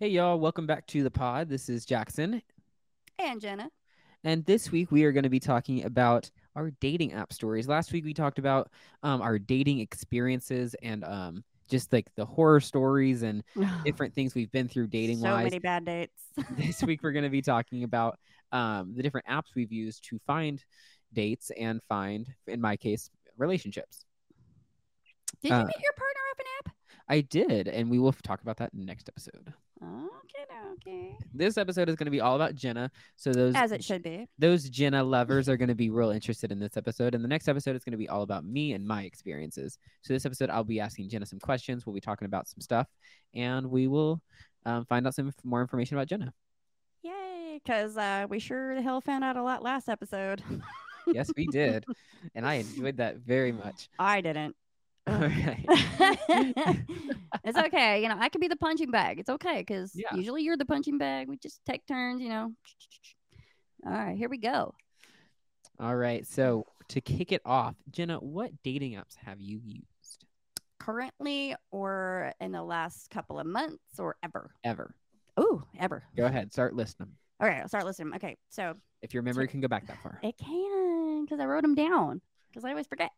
Hey, y'all, welcome back to the pod. This is Jackson. And Jenna. And this week we are going to be talking about our dating app stories. Last week we talked about um, our dating experiences and um, just like the horror stories and different things we've been through dating so wise. many bad dates. this week we're going to be talking about um, the different apps we've used to find dates and find, in my case, relationships. Did Uh, you meet your partner off an app? I did, and we will talk about that next episode. Okay, okay. This episode is going to be all about Jenna. So those As it should be. those Jenna lovers are going to be real interested in this episode. And the next episode is going to be all about me and my experiences. So this episode, I'll be asking Jenna some questions. We'll be talking about some stuff, and we will um, find out some more information about Jenna. Yay. Because uh, we sure the hell found out a lot last episode. Yes, we did, and I enjoyed that very much. I didn't. Oh, All right. it's okay. You know, I could be the punching bag. It's okay because Yeah. usually you're the punching bag. We just take turns, you know. All right, here we go. All right. So to kick it off, Jenna, what dating apps have you used Currently, or in the last couple of months, or ever? ever? Oh, ever. Go ahead, start listing them. All right, I'll start listening. Okay, so If your memory can go back that far. It can, because I wrote them down. Because I always forget.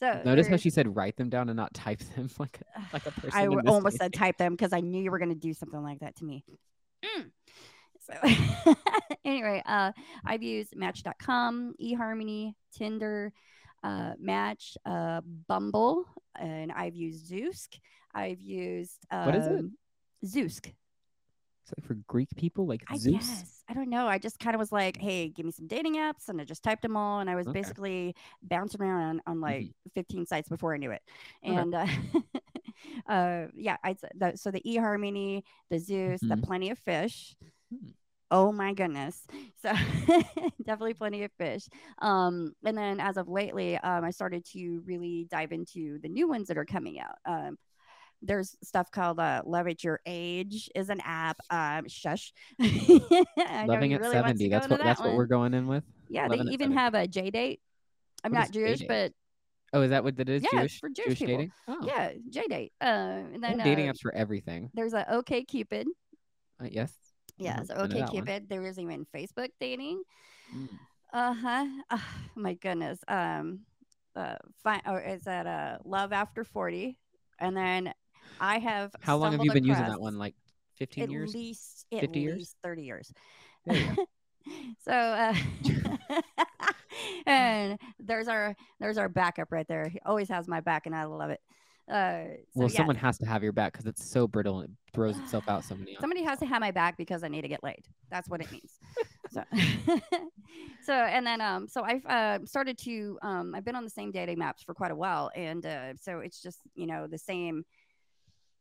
So Notice how she said write them down and not type them like a, like a person. I almost said type them because I knew you were going to do something like that to me. Mm. So anyway, uh, I've used Match.com, eHarmony, Tinder, uh, Match, uh, Bumble, and I've used Zoosk. I've used um, What is it? Zoosk. It's like for Greek people, like I Zeus. guess. I don't know. I just kind of was like, hey, give me some dating apps. And I just typed them all. And I was Okay. basically bouncing around on, on like 15 sites before I knew it. Okay. And uh, uh, yeah, I, the, so the eHarmony, the Zeus, the Mhm. Plenty of Fish. Hmm. Oh my goodness. So definitely plenty of fish. Um, and then as of lately, um, I started to really dive into the new ones that are coming out. Um, there's stuff called uh, Love at Your Age is an app. Um, shush. Loving at really 70. to go That's what that that's what we're going in with. Yeah, Loving they even 70. have a J date. I'm What not Jewish, J-date? but Oh, is that what that is? Yeah, Jewish for Jewish people. dating? Oh. yeah, J date. Uh, and then dating uh, apps for everything. there's a OK Cupid. Uh, yes. Yeah, Mhm, so OK. Cupid. There is even Facebook dating. Mm. Uh huh. Oh, my goodness. Um, uh, fine. Or is that uh, Love After Forty? And then I have. How long have you been using that one? Like 15 At years? least at 50 years? least thirty years. There you go. so uh and there's our there's our backup right there he always has my back and i love it uh so well, yeah, someone has to have your back because it's so brittle and it throws itself out so many. somebody has to have my back because i need to get laid that's what it means so so and then um so i've uh, started to um i've been on the same dating maps for quite a while and uh so it's just you know the same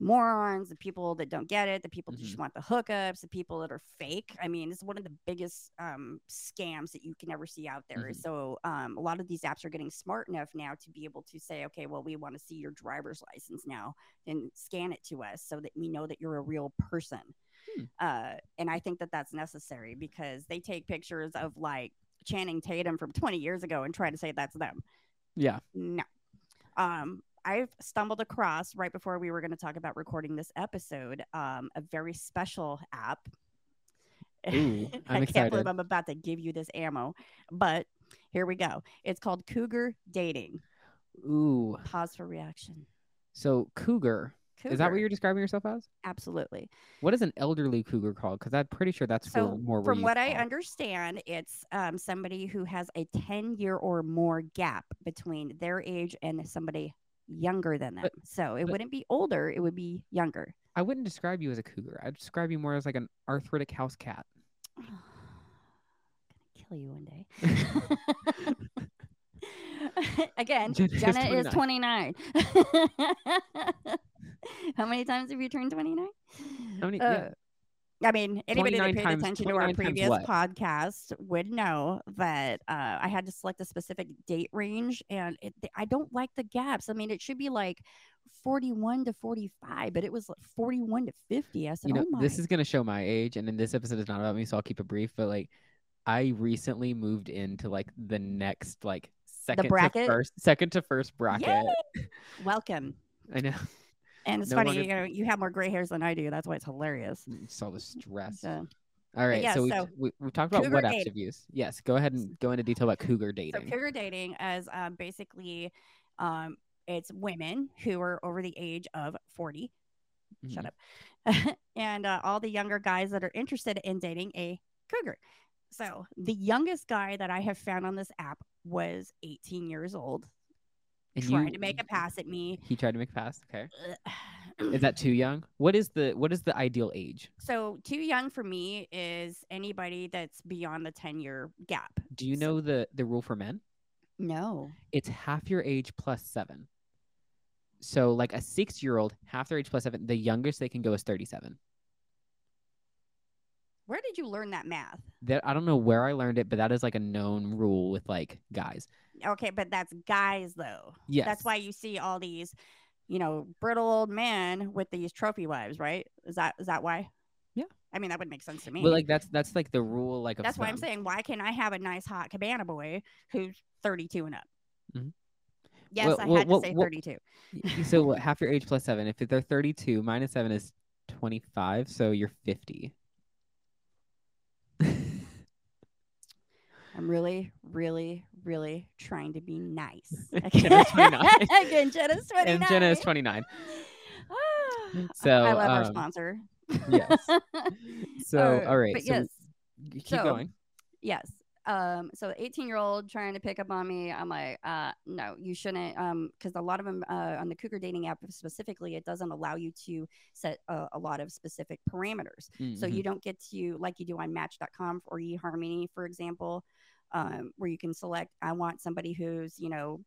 morons the people that don't get it the people Mm-hmm. just want the hookups the people that are fake i mean it's one of the biggest um scams that you can ever see out there Mhm. so um a lot of these apps are getting smart enough now to be able to say okay well we want to see your driver's license now and scan it to us so that we know that you're a real person Hmm. uh and i think that that's necessary because they take pictures of like channing tatum from 20 years ago and try to say that's them Yeah. no. Um, I've stumbled across right before we were going to talk about recording this episode, um, a very special app. Ooh, I I'm can't excited. believe I'm about to give you this ammo, but here we go. It's called Cougar Dating. Ooh. Pause for reaction. So cougar. Is that what you're describing yourself as? Absolutely. What is an elderly cougar called? Because I'm pretty sure that's So, for more. from what I understand, it's um, somebody who has a 10 year or more gap between their age and somebody younger than them. But- so it but- wouldn't be older, it would be younger. I wouldn't describe you as a cougar. I'd describe you more as like an arthritic house cat. I'm gonna kill you one day. Again, Jenna is Jenna is 29. How many times have you turned 29? How many? Uh, yeah. I mean, anybody that paid times- attention to our previous podcast would know that uh, I had to select a specific date range, and it, I don't like the gaps. I mean, it should be like 41 to 45, but it was like 41 to 50. I said, You know, "Oh my!" this is gonna show my age, and then this episode is not about me, so I'll keep it brief. But like, I recently moved into like the next like second bracket? to first, second to first bracket. Welcome. I know. And it's No funny, longer- you know, you have more gray hairs than I do. That's why it's hilarious. It's all the stress. So, All right, yeah, so, we've, so we, we've talked about what apps used. Yes, go ahead and go into detail about cougar dating. so cougar dating is um, basically um, it's women who are over the age of 40 shut Mhm. up and uh, all the younger guys that are interested in dating a cougar so the youngest guy that i have found on this app was 18 years old And trying you- to make a pass at me He tried to make a pass. Okay, is that too young? What is the what is the ideal age? so too young for me is anybody that's beyond the 10 year gap Do you So- know the the rule for men? no It's half your age plus seven. So like a six year old, half their age plus seven. The youngest they can go is thirty seven. where did you learn that math That I don't know where I learned it, but that is like a known rule with like guys. Okay but that's guys though Yes, that's why you see all these you know brittle old men with these trophy wives right is that is that why Yeah. i mean that would make sense to me But like that's that's like the rule. Like that's why i'm saying why can't i have a nice hot cabana boy who's 32 and up Mhm. yes Well- i well- had well- to say 32 Y- so what, half your age plus seven. If they're thirty two, minus seven is twenty five. So you're fifty. I'm really really really trying to be nice Jenna's 29. again jenna's 29 and Jenna is twenty nine. Ah, So i love our um, sponsor yes. So Uh, all right. but so yes keep so- going. Yes. Um, so 18 year old trying to pick up on me. I'm like, uh, no, you shouldn't. Um, cause a lot of them, uh, on the cougar dating app specifically, it doesn't allow you to set a, a lot of specific parameters. So Mhm. you don't get to, like you do on match.com or eHarmony, for example, um, where you can select, I want somebody who's, you know,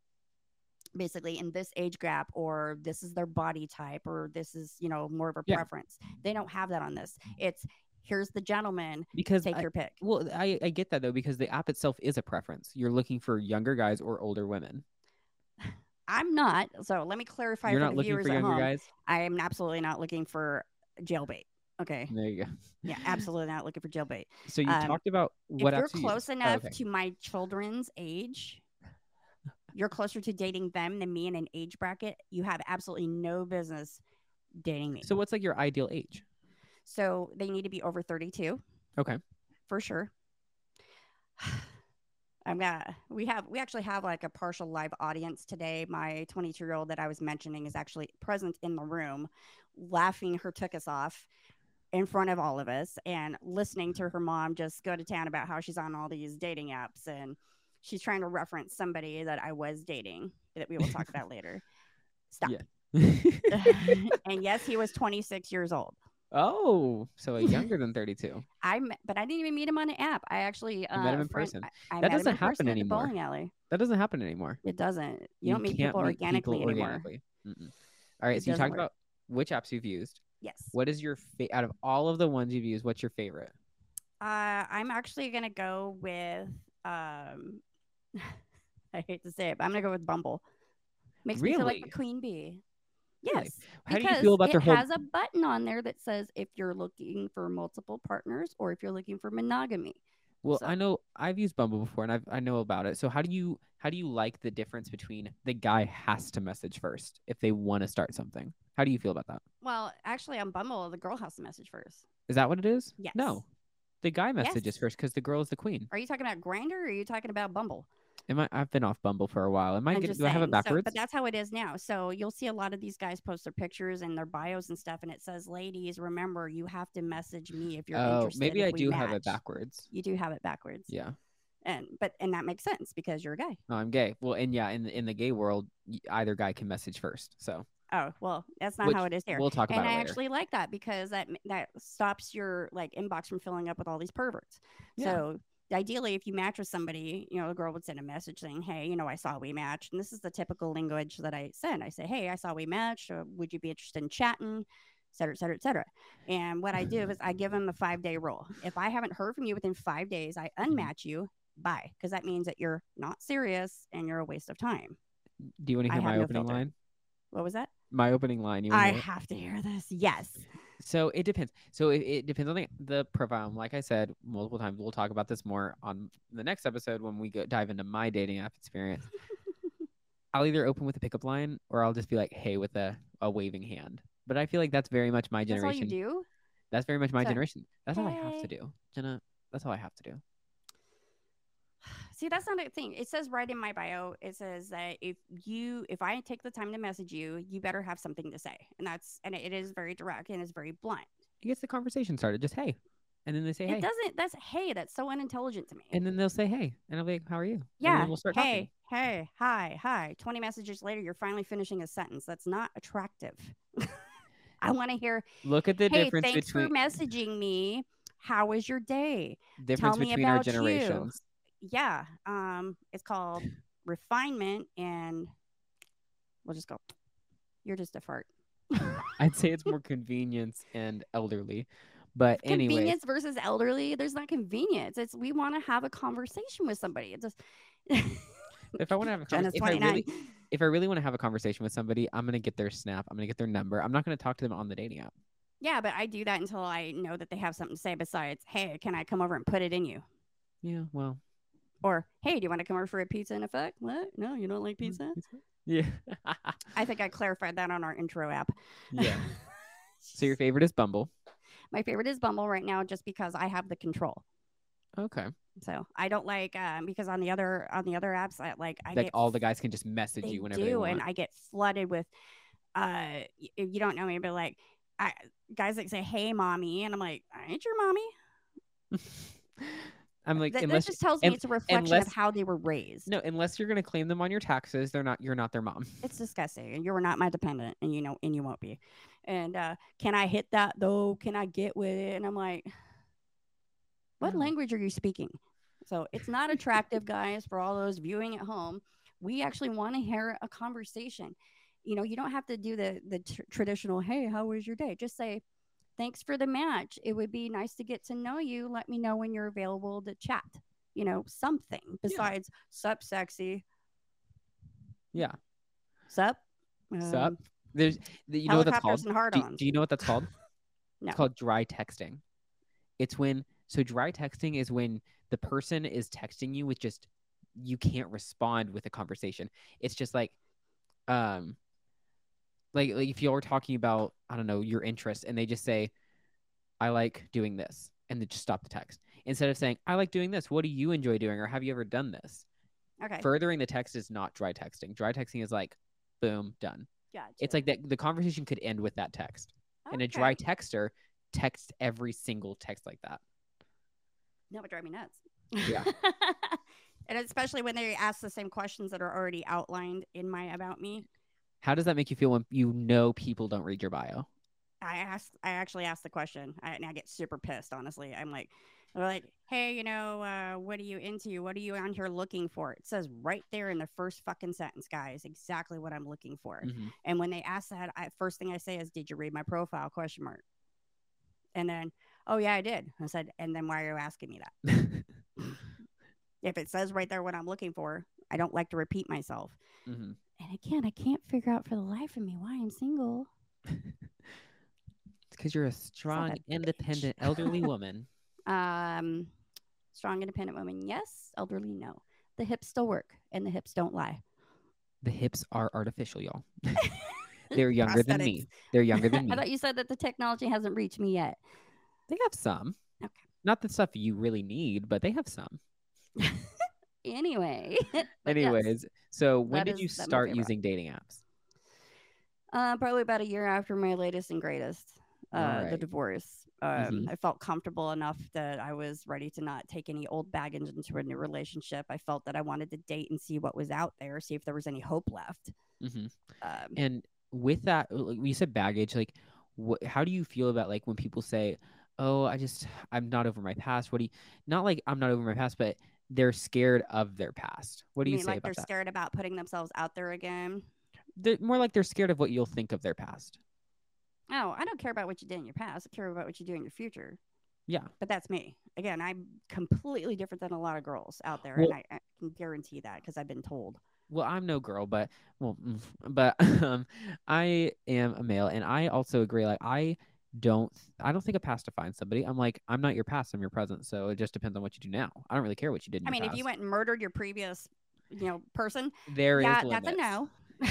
basically in this age gap or this is their body type or this is, you know, more of a Yeah. preference. They don't have that on this. It's here's the gentleman, because take I- your pick. well, I, I get that though because the app itself is a preference. You're looking for younger guys or older women. I'm not. So let me clarify You're for not the looking viewers for at younger home. guys. I am absolutely not looking for jailbait. Okay. There you go. Yeah, absolutely not looking for jailbait. So you Um, talked about what if you're apps you close. Oh, enough okay. to my children's age, you're closer to dating them than me in an age bracket. You have absolutely no business dating me. So what's like your ideal age? So they need to be over 32 Okay. for sure. I'm gonna. We have. We actually have like a partial live audience today. My 22 year old that I was mentioning is actually present in the room, laughing her took us off in front of all of us and listening to her mom just go to town about how she's on all these dating apps and she's trying to reference somebody that I was dating that we will talk about later. Stop. Yeah. and yes, he was 26 years old. oh, so younger than 32. I met, but I didn't even meet him on an app. I actually uh, met him in friend- person. I, I That doesn't happen person at the anymore. bowling alley. That doesn't happen anymore. It doesn't. You, don't meet people meet organically people anymore. organically. Mm-mm. All right, It so you talked work. about which apps you've used. Yes. What is your fa- out of all of the ones you've used? What's your favorite? Uh, I'm actually gonna go with. Um, I hate to say it, but I'm gonna go with Bumble. Makes me feel like a queen bee. Really? Yes. How do you feel about it their whole? has a button on there that says if you're looking for multiple partners or if you're looking for monogamy. Well, so- I know I've used Bumble before, and I've, I know about it. So how do you how do you like the difference between the guy has to message first if they want to start something? How do you feel about that? Well, actually, on Bumble, the girl has to message first. Is that what it is? Yes. No, the guy messages Yes. first because the girl is the queen. Are you talking about Grindr or are you talking about Bumble? Am I? I've been off Bumble for a while. Am I? I'm Get, just do I have it saying. So- backwards? but that's how it is now. So you'll see a lot of these guys post their pictures and their bios and stuff, and it says, "Ladies, remember you have to message me if you're interested. oh, interested." maybe I do have it backwards. You do have it backwards. Yeah. And but and that makes sense because you're a guy. No, I'm gay. Well, and yeah, in the, in the gay world, either guy can message first. So Oh well, that's not Which how it is here. we'll talk and about I it later. actually like that because that that stops your like inbox from filling up with all these perverts. Yeah. So ideally, if you match with somebody, you know, the girl would send a message saying, "Hey, you know, I saw we matched," and this is the typical language that I send. I say, "Hey, I saw we matched. Uh, would you be interested in chatting?" Et cetera, et cetera, et cetera. And what I do is I give them a five day rule. If I haven't heard from you within five days, I Mm-hmm. unmatch you. Bye, because that means that you're not serious and you're a waste of time. do you want to hear my opening line? What was that? My opening line. You I have to hear this. Yes. So it depends. So it, it depends on the, the profile. Like I said multiple times, we'll talk about this more on the next episode when we go dive into my dating app experience. I'll either open with a pickup line or I'll just be like, "Hey," with a a waving hand. But I feel like that's very much my generation. That's all you do. That's very much my So, generation. That's all I have to do, Jenna. That's all I have to do. See, that's not a thing. It says right in my bio. It says that if you, if I take the time to message you, you better have something to say, and that's and it is very direct and it's very blunt. It gets the conversation started. Just hey, and then they say hey, It doesn't. That's hey, that's so unintelligent to me. and then they'll say hey, and I'll be like, "How are you?" And yeah. then we'll start hey, hey, hi, hi. Twenty messages later, you're finally finishing a sentence. That's not attractive. I want to hear. Look at the hey, difference thanks between for messaging me. How was your day? difference me between our about you. Yeah. Um, it's called refinement, and we'll just go. You're just a fart. I'd say it's more convenience and elderly, but anyway, convenience versus elderly. There's not convenience. It's we want to have a conversation with somebody. It's just if I want to have a conversation, if really, if I really want to have a conversation with somebody, I'm gonna get their snap. I'm gonna get their number. I'm not gonna talk to them on the dating app. Yeah, but I do that until I know that they have something to say besides, hey, can I come over and put it in you? Yeah, well, Or, hey, do you want to come over for a pizza in effect? What? No, you don't like pizza? Yeah, I think I clarified that on our intro app. yeah. So your favorite is Bumble. My favorite is Bumble right now just because I have the control. Okay, So I don't like um, because on the other on the other apps, I like I like get all the guys can just message you whenever do, they want. and I get flooded with uh if you don't know me, but like I, guys that say, "Hey, mommy," and I'm like, "I ain't your mommy." I'm like, That, that just tells me un- it's a reflection unless- of how they were raised. no, unless you're gonna claim them on your taxes, they're not. You're not their mom. It's disgusting. And you were not my dependent, and you know, and you won't be. And uh, can I hit that though? Can I get with it? And I'm like, what No. language are you speaking? So it's not attractive, guys, for all those viewing at home. We actually want to hear a conversation. You know, you don't have to do the the tr- traditional, "Hey, how was your day?" Just say, "Thanks for the match. It would be nice to get to know you. Let me know when you're available to chat." You know, something besides "sup, sexy," Yeah. "sup." Sup? um, There's, th- you know what that's called? Do, do you know what that's called? No. It's called dry texting. It's when so dry texting is when the person is texting you with just you can't respond with a conversation. It's just like um like, like if you're talking about I don't know your interests and they just say I like doing this and then just stop the text instead of saying I like doing this. What do you enjoy doing or have you ever done this? Okay. Furthering the text is not dry texting. Dry texting is like boom done. gotcha. It's like that the conversation could end with that text. And a dry texter texts every single text like that. That would drive me nuts. Yeah. and especially when they ask the same questions that are already outlined in my about me. How does that make you feel when you know people don't read your bio? I ask, I actually ask the question, I, and I get super pissed. Honestly, I'm like, they're like, hey, you know, uh, what are you into? What are you on here looking for? It says right there in the first fucking sentence, guys, exactly what I'm looking for. Mhm. And when they ask that, I, first thing I say is, "Did you read my profile?" Question mark. And then, oh yeah, I did. I said, and then why are you asking me that? If it says right there what I'm looking for, I don't like to repeat myself. Mhm. And again, I can't figure out for the life of me why I'm single. It's because you're a strong, a independent, elderly woman. Um, strong, independent woman, yes. Elderly, no. The hips still work, and the hips don't lie. The hips are artificial, y'all. They're younger than me. They're younger than me. I thought you said that the technology hasn't reached me yet. they have some. Okay. Not the stuff you really need, but they have some. Anyway. but yes. Anyways, so when did you start using dating apps? Uh, probably about a year after my latest and greatest, uh, the divorce. Um, Mhm. I felt comfortable enough that I was ready to not take any old baggage into a new relationship. I felt that I wanted to date and see what was out there, see if there was any hope left. hmm Um, And with that, like, you said baggage. Like, wh- how do you feel about like when people say, "Oh, I just I'm not over my past"? What do you? Not like I'm not over my past, but they're scared of their past. What do I you mean, say like they're that? scared about putting themselves out there again. They're more like they're scared of what you'll think of their past. Oh, I don't care about what you did in your past. I care about what you do in your future. Yeah. But that's me. Again, I'm completely different than a lot of girls out there, Well- and I, I can guarantee that because I've been told. Well, I'm no girl, but well, but um, I am a male, and I also agree. Like, I don't, I don't think a past defines somebody. I'm like, I'm not your past, I'm your present. So it just depends on what you do now. I don't really care what you did. In I mean, if you went and murdered your previous you know person. There is yeah, limits. that's a no.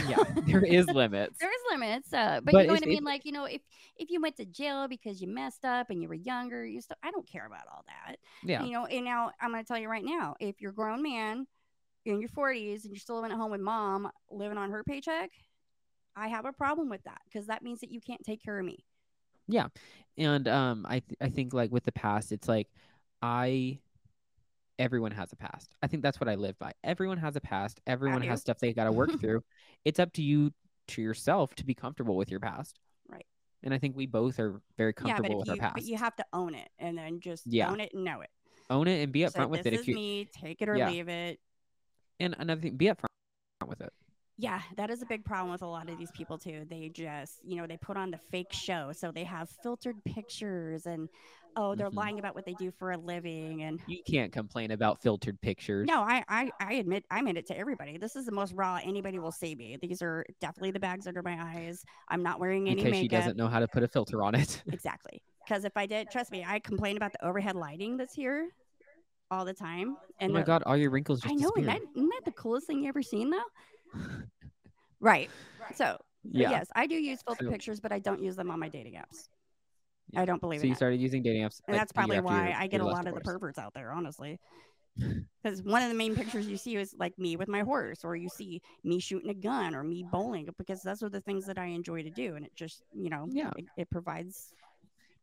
yeah, there is limits. There is limits, uh, but, But you know what I mean. Like you know, if if you went to jail because you messed up and you were younger, you still I don't care about all that. Yeah. You know, and now I'm going to tell you right now, if you're a grown man you're in your 40s and you're still living at home with mom, living on her paycheck, I have a problem with that because that means that you can't take care of me. And um i th- i think like with the past it's like i everyone has a past i think that's what i live by everyone has a past everyone has stuff they got to work through it's up to you to yourself to be comfortable with your past Right. and i think we both are very comfortable if with you, our past but you have to own it and then just Yeah. own it and know it. own it and be So upfront with this it if you me, take it or Yeah. leave it. and another thing be upfront with it Yeah, that is a big problem with a lot of these people too. They just, you know, they put on the fake show. So they have filtered pictures and oh, they're Mhm. lying about what they do for a living and you can't complain about filtered pictures no, I, I I admit I admit it to everybody. This is the most raw anybody will see me. These are definitely the bags under my eyes. I'm not wearing any because she doesn't know how to put a filter on it Exactly. Because if I did, trust me, I complain about the overhead lighting that's here all the time. oh And my the- god all your wrinkles just I know, isn't that, isn't that the coolest thing you ever seen though? right. So yeah yes, I do use filter So- pictures, but I don't use them on my dating apps. Yeah. I don't believe so you that. started using dating apps and like, that's probably why your- I get a lot of the perverts out there, honestly. Because one of the main pictures you see is like me with my horse, or you see me shooting a gun, or me bowling, because those are the things that I enjoy to do, and it just, you know, Yeah. it, it provides.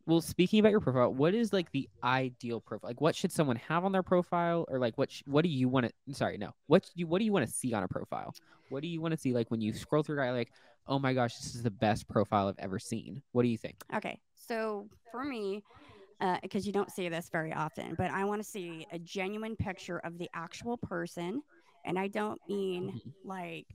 Well speaking about your profile what is like the ideal profile like what should someone have on their profile? Or like what sh- what do you want to sorry no what do you what do you want to see on a profile? What do you want to see like when you scroll through a guy like oh my gosh this is the best profile i've ever seen. What do you think? Okay, so for me, because you don't see this very often, but I want to see a genuine picture of the actual person, and I don't mean Mhm. like,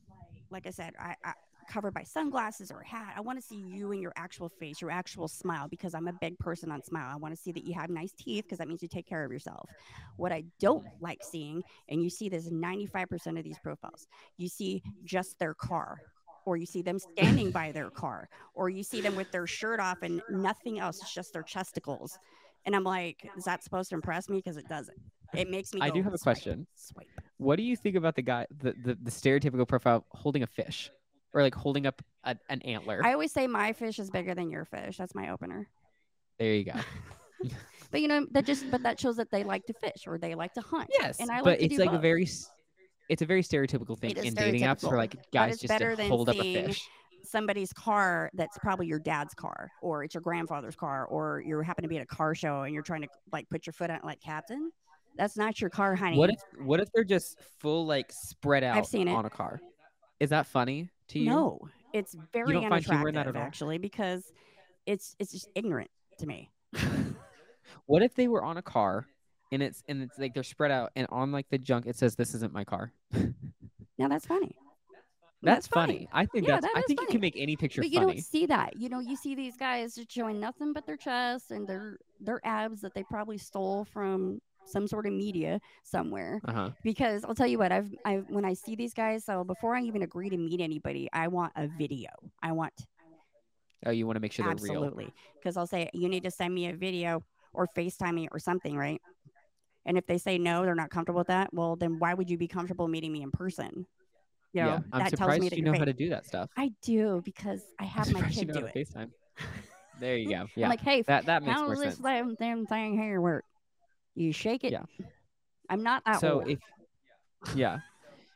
like I said, I, I covered by sunglasses or a hat. I want to see you and your actual face, your actual smile, because I'm a big person on smile. I want to see that you have nice teeth, because that means you take care of yourself. What I don't like seeing, and you see this 95% of these profiles, you see just their car. Or you see them standing by their car, or you see them with their shirt off and nothing else. It's just their chesticles. And I'm like, is that supposed to impress me? Because it doesn't. It makes me. I do have a "Swipe, question. Swipe. what do you think about the guy the the, the stereotypical profile holding a fish or like holding up a, an antler I always say my fish is bigger than your fish. That's my opener. there you go But you know that just but that shows that they like to fish or they like to hunt. yes and I like but it's like a very it's a very stereotypical thing in dating apps for like guys just to hold up a fish Somebody's car that's probably your dad's car, or it's your grandfather's car, or you happen to be at a car show and you're trying to like put your foot out like captain. That's not your car, honey. What if what if they're just full like spread out I've seen it. on a car? Is that funny to you? No, it's very don't find humor in that unattractive at all? actually because it's it's just ignorant to me. What if they were on a car and it's and it's like they're spread out and on like the junk it says this isn't my car. now that's funny. That's, funny. I think Yeah, that's that I think you can make any picture But you funny. don't see that. You know, you see these guys just showing nothing but their chest and their their abs that they probably stole from some sort of media somewhere. Uh-huh. Because I'll tell you what, I've I when I see these guys, so before I even agree to meet anybody, I want a video. I want Oh, you want to make sure they're real. absolutely because I'll say you need to send me a video or FaceTime me or something, right? And if they say no, they're not comfortable with that. Well, then why would you be comfortable meeting me in person? You know, yeah, I'm that tells me that you know how to do that stuff. I do because I have my surprised you kid know do it. FaceTime. There you go. Yeah. I'm like, hey, that that makes how does this damn thing here work? You shake it. Yeah. I'm not that So old. if yeah,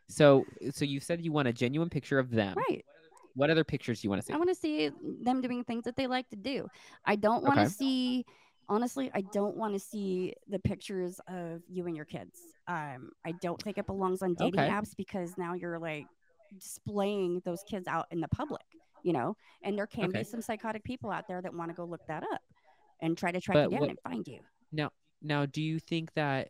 so so you said you want a genuine picture of them. right. What other pictures do you want to see? I want to see them doing things that they like to do. I don't want to Okay. see, honestly, I don't want to see the pictures of you and your kids. Um, I don't think it belongs on dating Okay. apps because now you're like displaying those kids out in the public, you know, and there can Okay. be some psychotic people out there that want to go look that up and try to track But you down what- and find you. Now, do you think that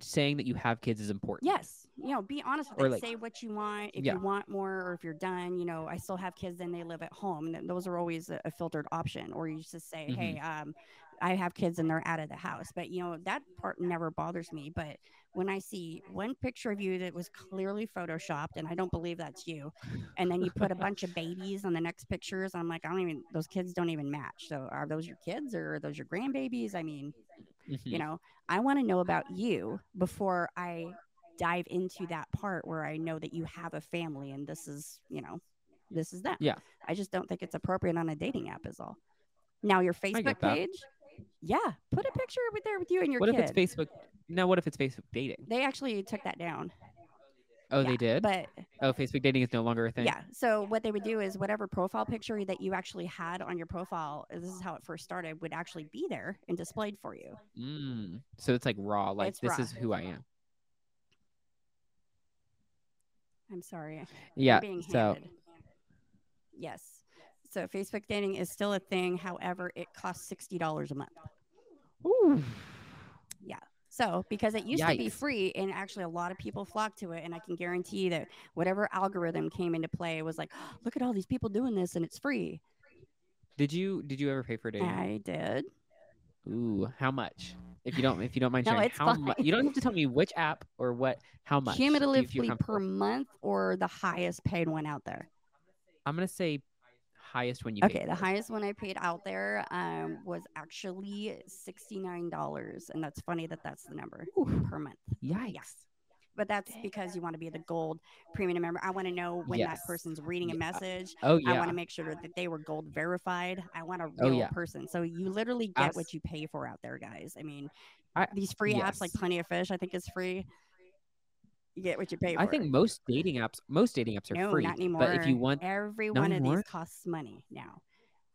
saying that you have kids is important? Yes, you know, be honest with Or it. like- Say what you want. If Yeah. you want more, or if you're done, you know, I still have kids and they live at home. And those are always a, a filtered option. Or you just say, Mm-hmm. hey, um, I have kids and they're out of the house. But you know, that part never bothers me. But when I see one picture of you that was clearly photoshopped, and I don't believe that's you, and then you put a bunch of babies on the next pictures, I'm like, I don't even. Those kids don't even match. So are those your kids or are those your grandbabies? I mean, Mhm. you know i want to know about you before i dive into that part where I know that you have a family and this is, you know, this is that. Yeah. I just don't think it's appropriate on a dating app is all. Now your Facebook page, yeah, put a picture with there with you and your What kid. if it's Facebook? No, what if it's Facebook dating? They actually took that down. Oh, Yeah, they did. But oh, Facebook dating is no longer a thing. yeah, so what they would do is whatever profile picture that you actually had on your profile, this is how it first started, would actually be there and displayed for you. Mm. So it's like raw. Like It's this raw. is who I am. I'm sorry. Yeah. being So handed. Yes. So Facebook dating is still a thing. However, it costs sixty dollars a month. Ooh. Yeah. So because it used to be free, and actually a lot of people flocked to it, and I can guarantee that whatever algorithm came into play was like, oh, look at all these people doing this, and it's free. did you did you ever pay for dating? I did. Ooh, how much? If you don't if you don't mind No, sharing, it's how much? You don't have to tell me which app or what. How much? do you feel Cumulatively per month, or the highest paid one out there. I'm gonna say highest when you. Okay, paid the for it. highest one I paid out there um, was actually sixty nine dollars, and that's funny that that's the number per month. Yikes. But that's because you want to be the gold premium member. I want to know when Yes. that person's reading a message. Oh yeah. I want to make sure that they were gold verified. I want a Oh, real yeah. person. So you literally get Abs- what you pay for out there, guys. I mean, I- these free apps like. Plenty of Fish, I think is free. You get what you pay for. I think most dating apps, most dating apps are no, free. not anymore. But if you want, every one of anymore? these costs money now.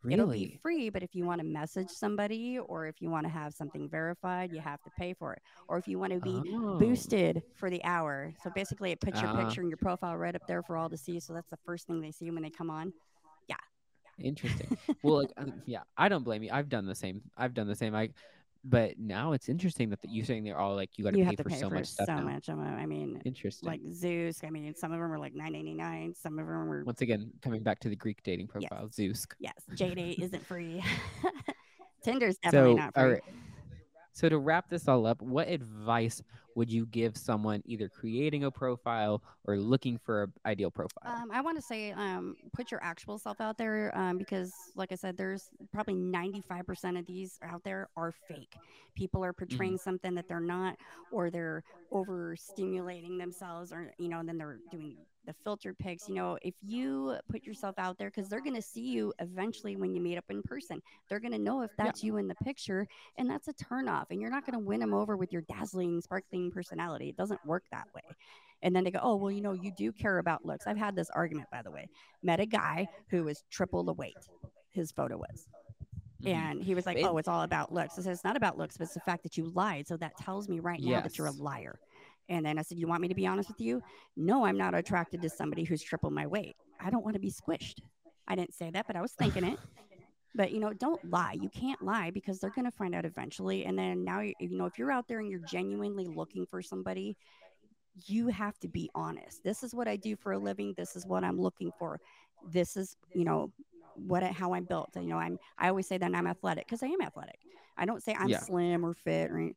Really? It'll be free, but if you want to message somebody or if you want to have something verified, you have to pay for it. Or if you want to be Oh. boosted for the hour. So basically, it puts your Uh-huh. picture and your profile right up there for all to see. So that's the first thing they see when they come on. Yeah. Interesting. well, like, um, yeah, I don't blame you. I've done the same. I've done the same. I, but now it's interesting that you saying they're all like you got to pay for pay so for much stuff so now. much. I mean, Interesting. like Zeus. I mean, some of them are like nine ninety nine. Some of them are Once again, coming back to the Greek dating Yes. profile, Zeus. yes. J date isn't free. Tinder's definitely so, not free. all right. So to wrap this all up, what advice would you give someone either creating a profile or looking for an ideal profile? Um, I want to say, um, put your actual self out there um, because, like I said, there's probably 95% of these out there are fake. People are portraying something that they're not, or they're overstimulating themselves, or, you know, and then they're doing the filtered pics. You know, if you put yourself out there, because they're going to see you eventually when you meet up in person, they're going to know if Yeah. that's you in the picture, and that's a turnoff. And you're not going to win them over with your dazzling, sparkling personality. It doesn't work that way. And then they go, oh, well, you know, you do care about looks. I've had this argument, by the way. Met a guy who was triple the weight, his photo was. Mhm. And he was like, oh, it's all about looks. I said, it's not about looks, but it's the fact that you lied. So that tells me right now that you're a liar. And then I said, you want me to be honest with you? No, I'm not attracted to somebody who's triple my weight. I don't want to be squished. I didn't say that, but I was thinking it. But you know, don't lie. You can't lie because they're going to find out eventually. And then now, you you know, if you're out there and you're genuinely looking for somebody, you have to be honest. This is what I do for a living. This is what I'm looking for. This is, you know, what how I'm built. You know, I'm. I always say that I'm athletic because I am athletic. I don't say I'm Yeah. slim or fit or.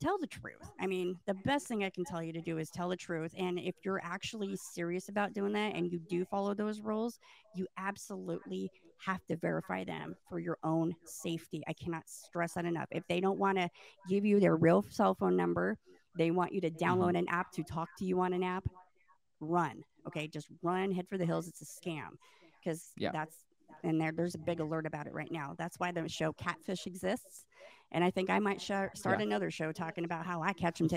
Tell the truth. I mean, the best thing I can tell you to do is tell the truth. And if you're actually serious about doing that and you do follow those rules, you absolutely have to verify them for your own safety. I cannot stress that enough. If they don't want to give you their real cell phone number, they want you to mm-hmm. download an app to talk to you on an app, run. Okay, just run, head for the hills. It's a scam because Yeah. that's and there, there's a big alert about it right now. That's why the show Catfish exists. And I think I might sh- start Yeah. another show talking about how I catch them too.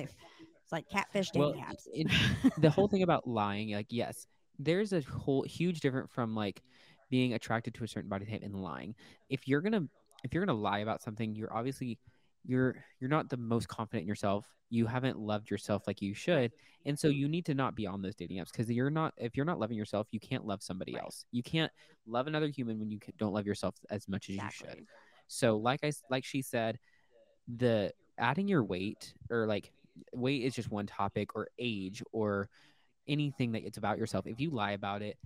It's like catfish Well, dating apps. it- the whole thing about lying, like yes, there's a whole huge difference from like being attracted to a certain body type and lying. If you're gonna if you're gonna lie about something, you're obviously you're you're not the most confident in yourself. You haven't loved yourself like you should, and so you need to not be on those dating apps because you're not if you're not loving yourself, you can't love somebody Right. else. You can't love another human when you don't love yourself as much as you should. So like I like she said, the adding your weight or like weight is just one topic or age or anything that it's about yourself. If you lie about it,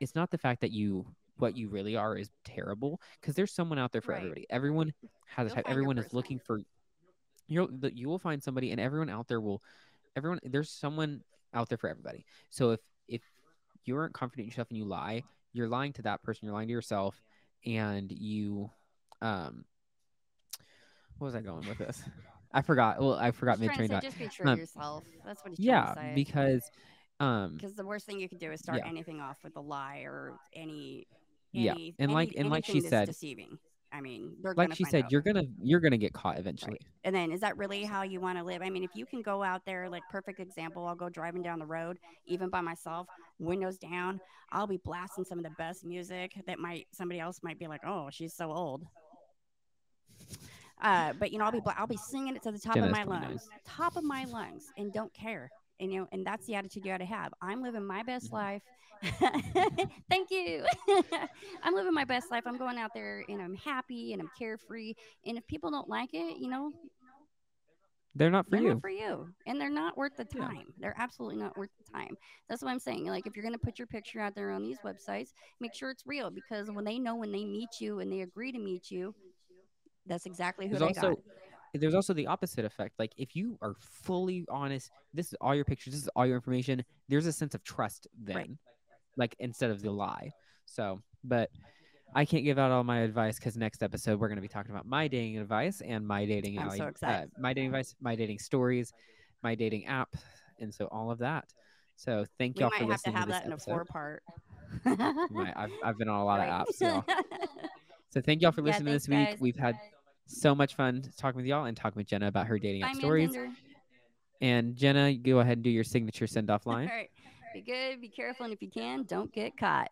it's not the fact that you what you really are is terrible because there's someone out there for Right. everybody. Everyone has a type. Everyone is looking for you'll you will find somebody and everyone out there will everyone there's someone out there for everybody. So if if you aren't confident in yourself and you lie, you're lying to that person, you're lying to yourself and you um what was I going with this? I forgot. Well, I forgot mid train to say, dot. just be true Um, to yourself. That's what he's Yeah, trying to say. because um Because the worst thing you can do is start Yeah. anything off with a lie or any. Yeah, any- and like- and like she said- deceiving. I mean, they're like she said, out. you're gonna you're gonna get caught eventually. And then is that really how you want to live? I mean, if you can go out there, like perfect example, I'll go driving down the road, even by myself, windows down. I'll be blasting some of the best music that might somebody else might be like, oh, she's so old. Uh, but you know, I'll be I'll be singing it to the top Jenna's of my lungs, top of my lungs, and don't care. And you know, and that's the attitude you got to have. I'm living my best Mhm. life. Thank you. I'm living my best life. I'm going out there and I'm happy and I'm carefree. And if people don't like it, you know, They're not for they're you. not for you and they're not worth the Yeah. time they're absolutely not worth the time that's what i'm saying like if you're going to put your picture out there on these websites make sure it's real because when they know when they meet you and they agree to meet you that's exactly who There's they also got there's also the opposite effect. Like if you are fully honest, this is all your pictures, this is all your information. There's a sense of trust then, Right. like instead of the lie. So, but I can't give out all my advice because next episode we're going to be talking about my dating advice and my dating. I'm so uh, excited. my dating advice, my dating stories, my dating app, and so all of that. So thank we y'all might for have to listening have to this that in a four part I've, I've been on a lot of apps. Right. So thank y'all for Yeah, listening thanks, this week. guys. We've had so much fun talking with y'all and talking with Jenna about her dating app stories. And Jenna, go ahead and do your signature send off line. right be good be careful and if you can don't get caught